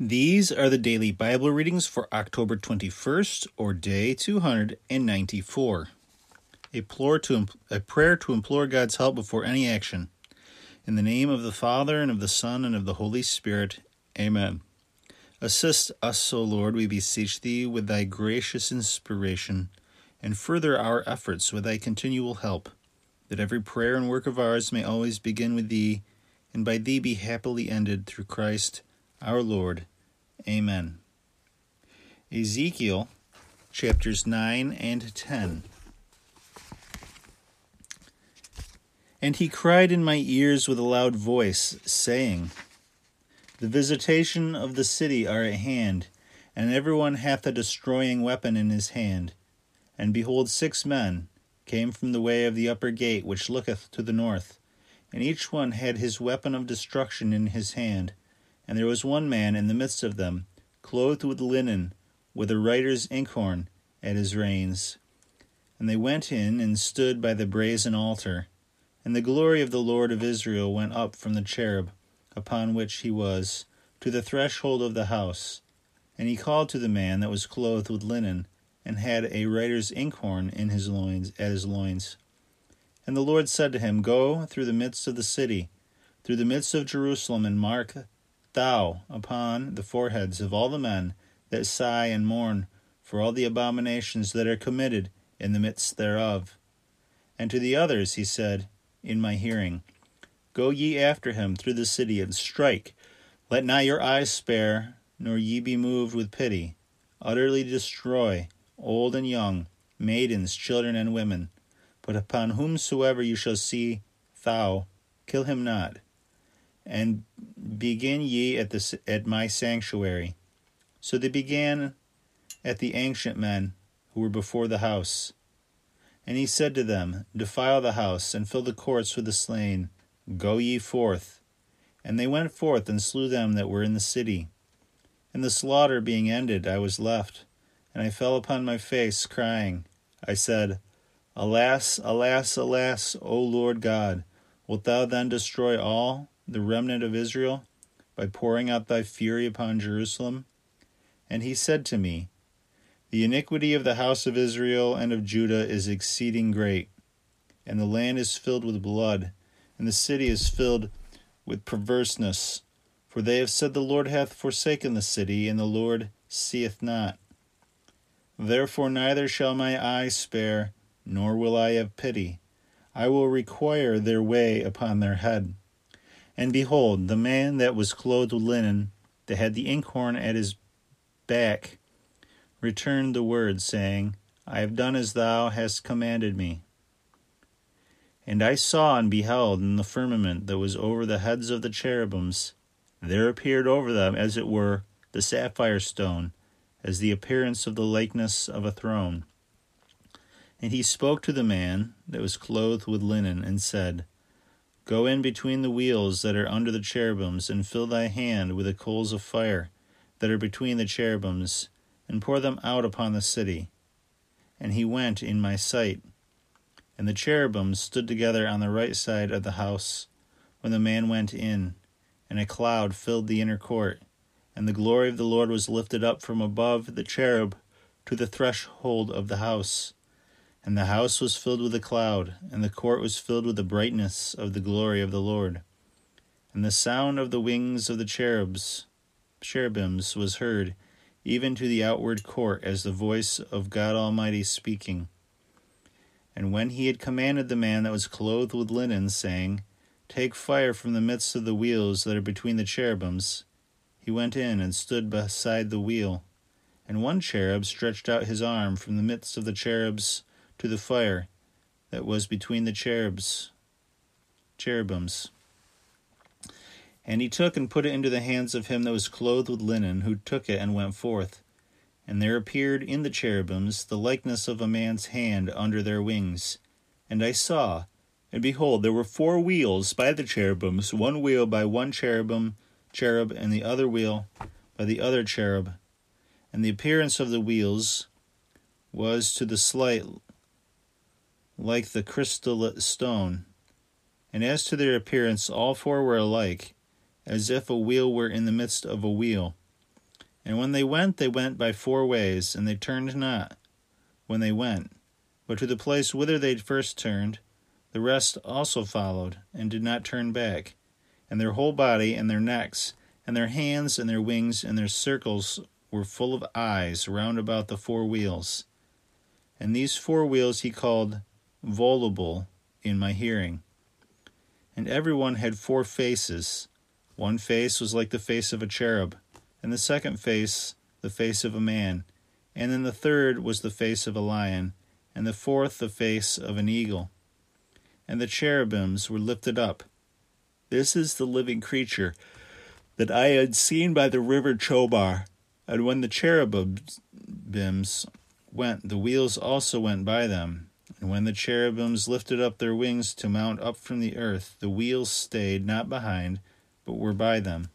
These are the daily Bible readings for October 21st or day 294. A, to, a prayer to implore God's help before any action. In the name of the Father, and of the Son, and of the Holy Spirit. Amen. Assist us, O Lord, we beseech thee, with thy gracious inspiration, and further our efforts with thy continual help, that every prayer and work of ours may always begin with thee, and by thee be happily ended through Christ our Lord. Amen. Ezekiel chapters 9 and 10. And he cried in my ears with a loud voice, saying, The visitation of the city are at hand, and every one hath a destroying weapon in his hand. And behold, six men came from the way of the upper gate which looketh to the north, and each one had his weapon of destruction in his hand. And there was one man in the midst of them, clothed with linen, with a writer's inkhorn at his reins. And they went in and stood by the brazen altar. And the glory of the Lord of Israel went up from the cherub upon which he was to the threshold of the house. And he called to the man that was clothed with linen, and had a writer's inkhorn in his loins at his loins. And the Lord said to him, Go through the midst of the city, through the midst of Jerusalem, and mark thou upon the foreheads of all the men that sigh and mourn for all the abominations that are committed in the midst thereof. And to the others he said, in my hearing, Go ye after him through the city, and strike. Let not your eyes spare, nor ye be moved with pity. Utterly destroy old and young, maidens, children, and women. But upon whomsoever you shall see thou, kill him not and begin ye at the at my sanctuary. So they began at the ancient men who were before the house. And he said to them, Defile the house, and fill the courts with the slain. Go ye forth. And they went forth and slew them that were in the city. And the slaughter being ended, I was left, and I fell upon my face, crying. I said, Alas, alas, alas, O Lord God, wilt thou then destroy all? The remnant of Israel by pouring out thy fury upon Jerusalem? And he said to me, The iniquity of the house of Israel and of Judah is exceeding great, and the land is filled with blood, and the city is filled with perverseness. For they have said, The Lord hath forsaken the city, and the Lord seeth not. Therefore neither shall my eye spare, nor will I have pity. I will require their way upon their head. And behold, the man that was clothed with linen, that had the inkhorn at his back, returned the word, saying, I have done as thou hast commanded me. And I saw and beheld in the firmament that was over the heads of the cherubims, there appeared over them, as it were, the sapphire stone, as the appearance of the likeness of a throne. And he spoke to the man that was clothed with linen, and said, Go in between the wheels that are under the cherubims, and fill thy hand with the coals of fire that are between the cherubims, and pour them out upon the city. And he went in my sight. And the cherubims stood together on the right side of the house when the man went in, and a cloud filled the inner court. And the glory of the Lord was lifted up from above the cherub to the threshold of the house. And the house was filled with a cloud, and the court was filled with the brightness of the glory of the Lord. And the sound of the wings of the cherubs, cherubims was heard, even to the outward court, as the voice of God Almighty speaking. And when he had commanded the man that was clothed with linen, saying, Take fire from the midst of the wheels that are between the cherubims, he went in and stood beside the wheel. And one cherub stretched out his arm from the midst of the cherubs to the fire that was between the cherubs cherubims. And he took and put it into the hands of him that was clothed with linen, who took it and went forth. And there appeared in the cherubims the likeness of a man's hand under their wings. And I saw, and behold, there were four wheels by the cherubims, one wheel by one cherubim, cherub, and the other wheel by the other cherub. And the appearance of the wheels was to the sight like the crystal stone. And as to their appearance, all four were alike, as if a wheel were in the midst of a wheel. And when they went, they went by four ways, and they turned not when they went, but to the place whither they first turned. The rest also followed, and did not turn back. And their whole body, and their necks, and their hands, and their wings, and their circles were full of eyes round about the four wheels. And these four wheels he called voluble in my hearing. And every one had four faces. One face was like the face of a cherub, and the second face the face of a man, and then the third was the face of a lion, and the fourth the face of an eagle. And the cherubims were lifted up. This is the living creature that I had seen by the river Chobar. And when the cherubims went, the wheels also went by them. And when the cherubims lifted up their wings to mount up from the earth, the wheels stayed not behind, but were by them.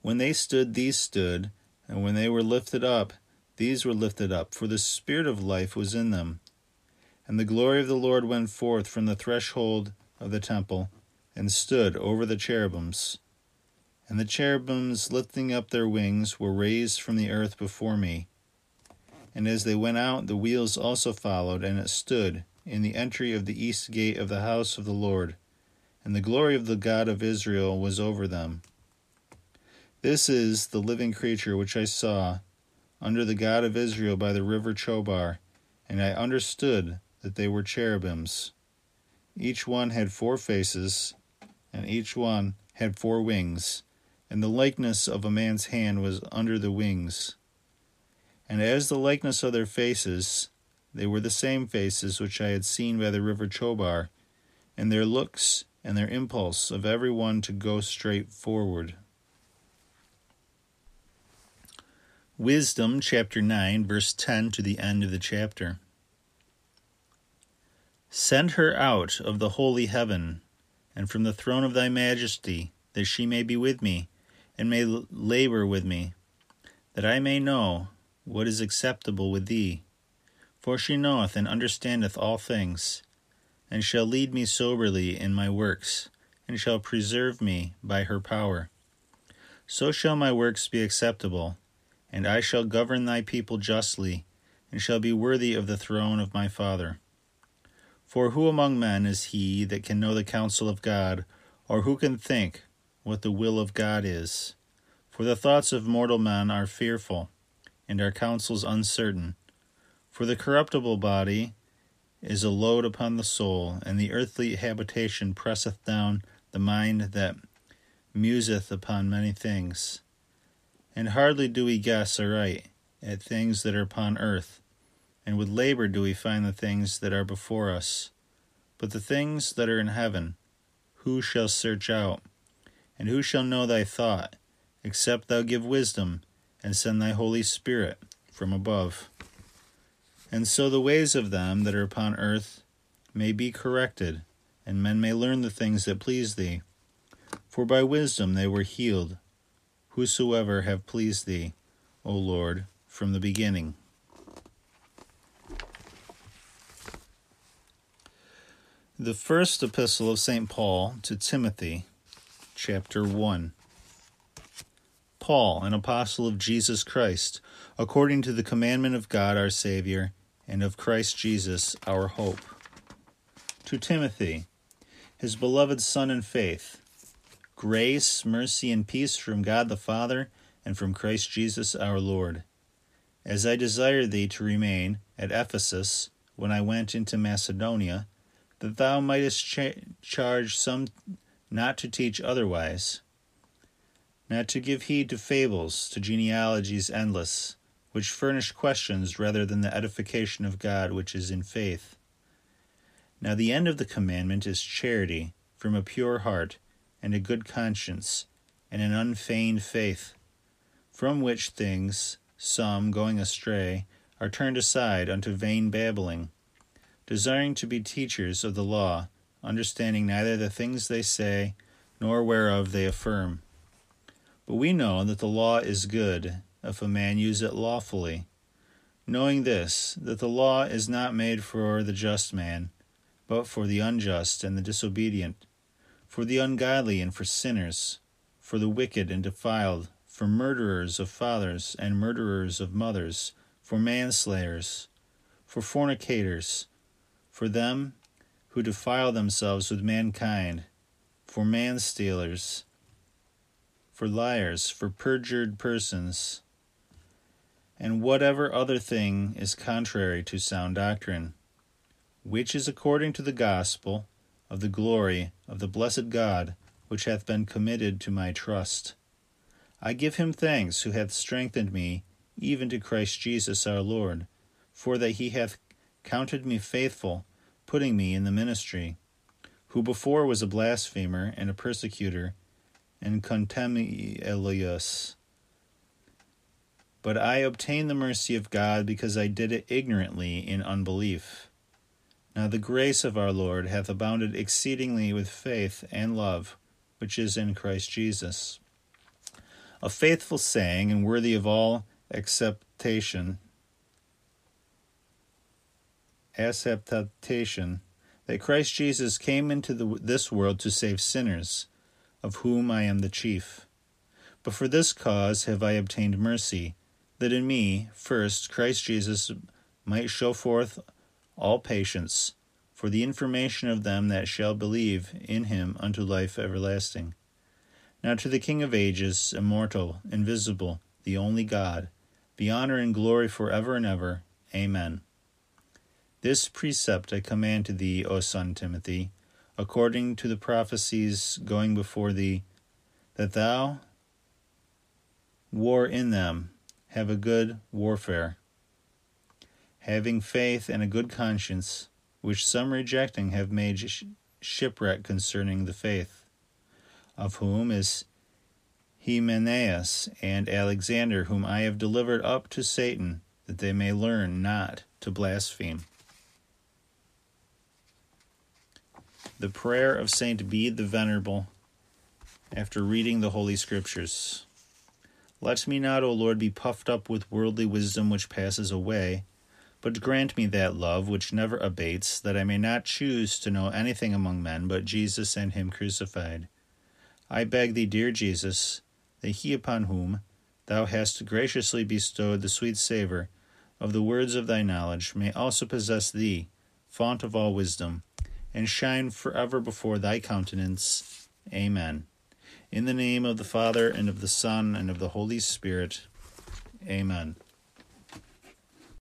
When they stood, these stood, and when they were lifted up, these were lifted up, for the Spirit of life was in them. And the glory of the Lord went forth from the threshold of the temple, and stood over the cherubims. And the cherubims, lifting up their wings, were raised from the earth before me. And as they went out, the wheels also followed, and it stood in the entry of the east gate of the house of the Lord. And the glory of the God of Israel was over them. This is the living creature which I saw under the God of Israel by the river Chobar, and I understood that they were cherubims. Each one had four faces, and each one had four wings and the likeness of a man's hand was under the wings. And as the likeness of their faces, they were the same faces which I had seen by the river Chobar, and their looks and their impulse of every one to go straight forward. Wisdom chapter 9, verse 10 to the end of the chapter. Send her out of the holy heaven, and from the throne of thy majesty, that she may be with me and may labor with me, that I may know what is acceptable with thee. For she knoweth and understandeth all things, and shall lead me soberly in my works, and shall preserve me by her power. So shall my works be acceptable, and I shall govern thy people justly, and shall be worthy of the throne of my Father. For who among men is he that can know the counsel of God, or who can think what the will of God is. For the thoughts of mortal men are fearful, and our counsels uncertain. For the corruptible body is a load upon the soul, and the earthly habitation presseth down the mind that museth upon many things. And hardly do we guess aright at things that are upon earth, and with labor do we find the things that are before us. But the things that are in heaven, who shall search out? And who shall know thy thought, except thou give wisdom, and send thy Holy Spirit from above? And so the ways of them that are upon earth may be corrected, and men may learn the things that please thee. For by wisdom they were healed, whosoever have pleased thee, O Lord, from the beginning. The first epistle of St. Paul to Timothy chapter 1. Paul, an apostle of Jesus Christ, according to the commandment of God our Savior, and of Christ Jesus our hope. To Timothy, his beloved son in faith, grace, mercy, and peace from God the Father and from Christ Jesus our Lord. As I desired thee to remain at Ephesus when I went into Macedonia, that thou mightest cha- charge some not to teach otherwise, not to give heed to fables, to genealogies endless, which furnish questions rather than the edification of God which is in faith. Now the end of the commandment is charity from a pure heart and a good conscience and an unfeigned faith, from which things some, going astray, are turned aside unto vain babbling, desiring to be teachers of the law understanding neither the things they say nor whereof they affirm. But we know that the law is good if a man use it lawfully, knowing this, that the law is not made for the just man, but for the unjust and the disobedient, for the ungodly and for sinners, for the wicked and defiled, for murderers of fathers and murderers of mothers, for manslayers, for fornicators, for them who defile themselves with mankind, for manstealers, for liars, for perjured persons, and whatever other thing is contrary to sound doctrine, which is according to the gospel of the glory of the blessed God, which hath been committed to my trust. I give him thanks who hath strengthened me, even to Christ Jesus our Lord, for that he hath counted me faithful, putting me in the ministry, who before was a blasphemer and a persecutor and contumelious. But I obtained the mercy of God because I did it ignorantly in unbelief. Now the grace of our Lord hath abounded exceedingly with faith and love, which is in Christ Jesus. A faithful saying and worthy of all acceptation acceptation that Christ Jesus came into the, this world to save sinners, of whom I am the chief. But for this cause have I obtained mercy, that in me, first, Christ Jesus might show forth all patience, for the information of them that shall believe in him unto life everlasting. Now to the King of ages, immortal, invisible, the only God, be honor and glory for ever and ever. Amen. This precept I command to thee, O son Timothy, according to the prophecies going before thee, that thou war in them, have a good warfare, having faith and a good conscience, which some rejecting have made shipwreck concerning the faith, of whom is Hymenaeus and Alexander, whom I have delivered up to Satan, that they may learn not to blaspheme. The prayer of Saint Bede the Venerable after reading the Holy Scriptures. Let me not, O Lord, be puffed up with worldly wisdom which passes away, but grant me that love which never abates, that I may not choose to know anything among men but Jesus and Him crucified. I beg thee, dear Jesus, that he upon whom thou hast graciously bestowed the sweet savour of the words of thy knowledge may also possess thee, fount of all wisdom and shine forever before thy countenance. Amen. In the name of the Father, and of the Son, and of the Holy Spirit. Amen.